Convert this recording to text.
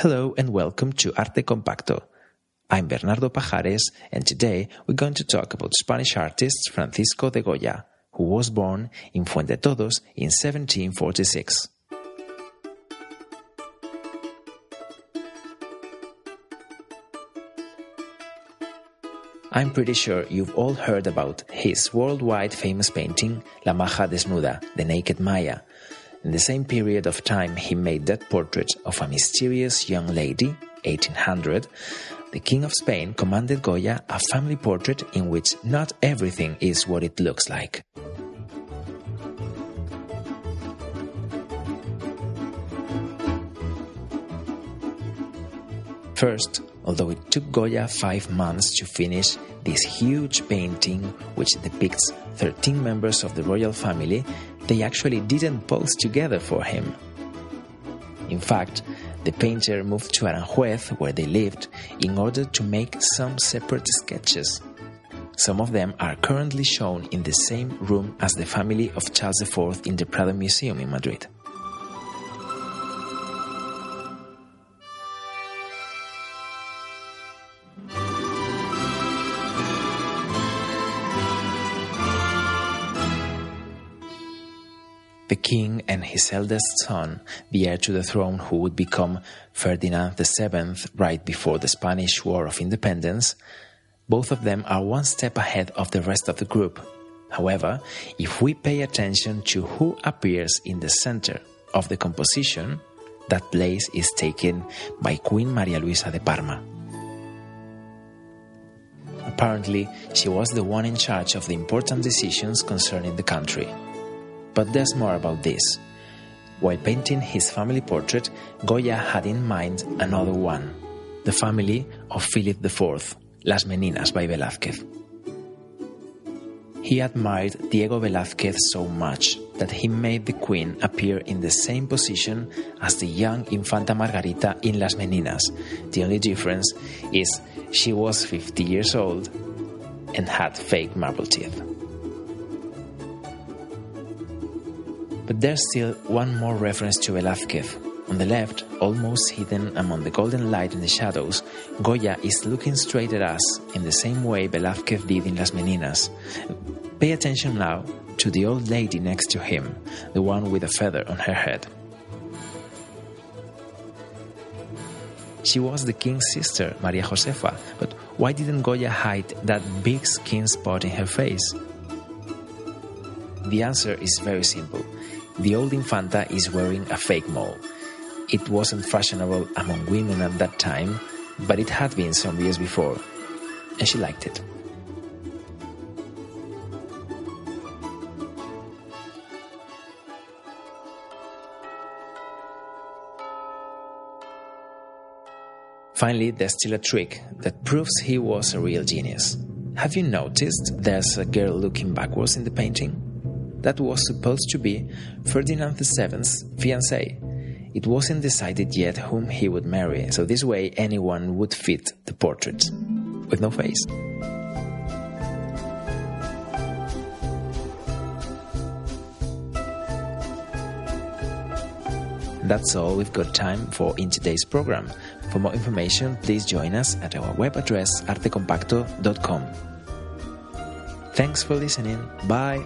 Hello and welcome to Arte Compacto. I'm Bernardo Pajares, and today we're going to talk about Spanish artist Francisco de Goya, who was born in Fuendetodos in 1746. I'm pretty sure you've all heard about his worldwide famous painting, La Maja Desnuda, The Naked Maya, in the same period of time, he made that portrait of a mysterious young lady, 1800. The King of Spain commanded Goya a family portrait in which not everything is what it looks like. First, although it took Goya five months to finish this huge painting, which depicts 13 members of the royal family, they actually didn't pose together for him. In fact, the painter moved to Aranjuez, where they lived, in order to make some separate sketches. Some of them are currently shown in the same room as the family of Charles IV in the Prado Museum in Madrid. The king and his eldest son, the heir to the throne who would become Ferdinand VII right before the Spanish War of Independence, both of them are one step ahead of the rest of the group. However, if we pay attention to who appears in the center of the composition, that place is taken by Queen Maria Luisa de Parma. Apparently, she was the one in charge of the important decisions concerning the country. But there's more about this. While painting his family portrait, Goya had in mind another one the family of Philip IV, Las Meninas by Velázquez. He admired Diego Velázquez so much that he made the queen appear in the same position as the young Infanta Margarita in Las Meninas. The only difference is she was 50 years old and had fake marble teeth. But there's still one more reference to Velázquez. On the left, almost hidden among the golden light and the shadows, Goya is looking straight at us in the same way Velázquez did in Las Meninas. Pay attention now to the old lady next to him, the one with a feather on her head. She was the king's sister, Maria Josefa, but why didn't Goya hide that big skin spot in her face? The answer is very simple. The old Infanta is wearing a fake mole. It wasn't fashionable among women at that time, but it had been some years before, and she liked it. Finally, there's still a trick that proves he was a real genius. Have you noticed there's a girl looking backwards in the painting? That was supposed to be Ferdinand VII's fiancée. It wasn't decided yet whom he would marry, so this way anyone would fit the portrait, with no face. That's all we've got time for in today's program. For more information, please join us at our web address artecompacto.com. Thanks for listening. Bye.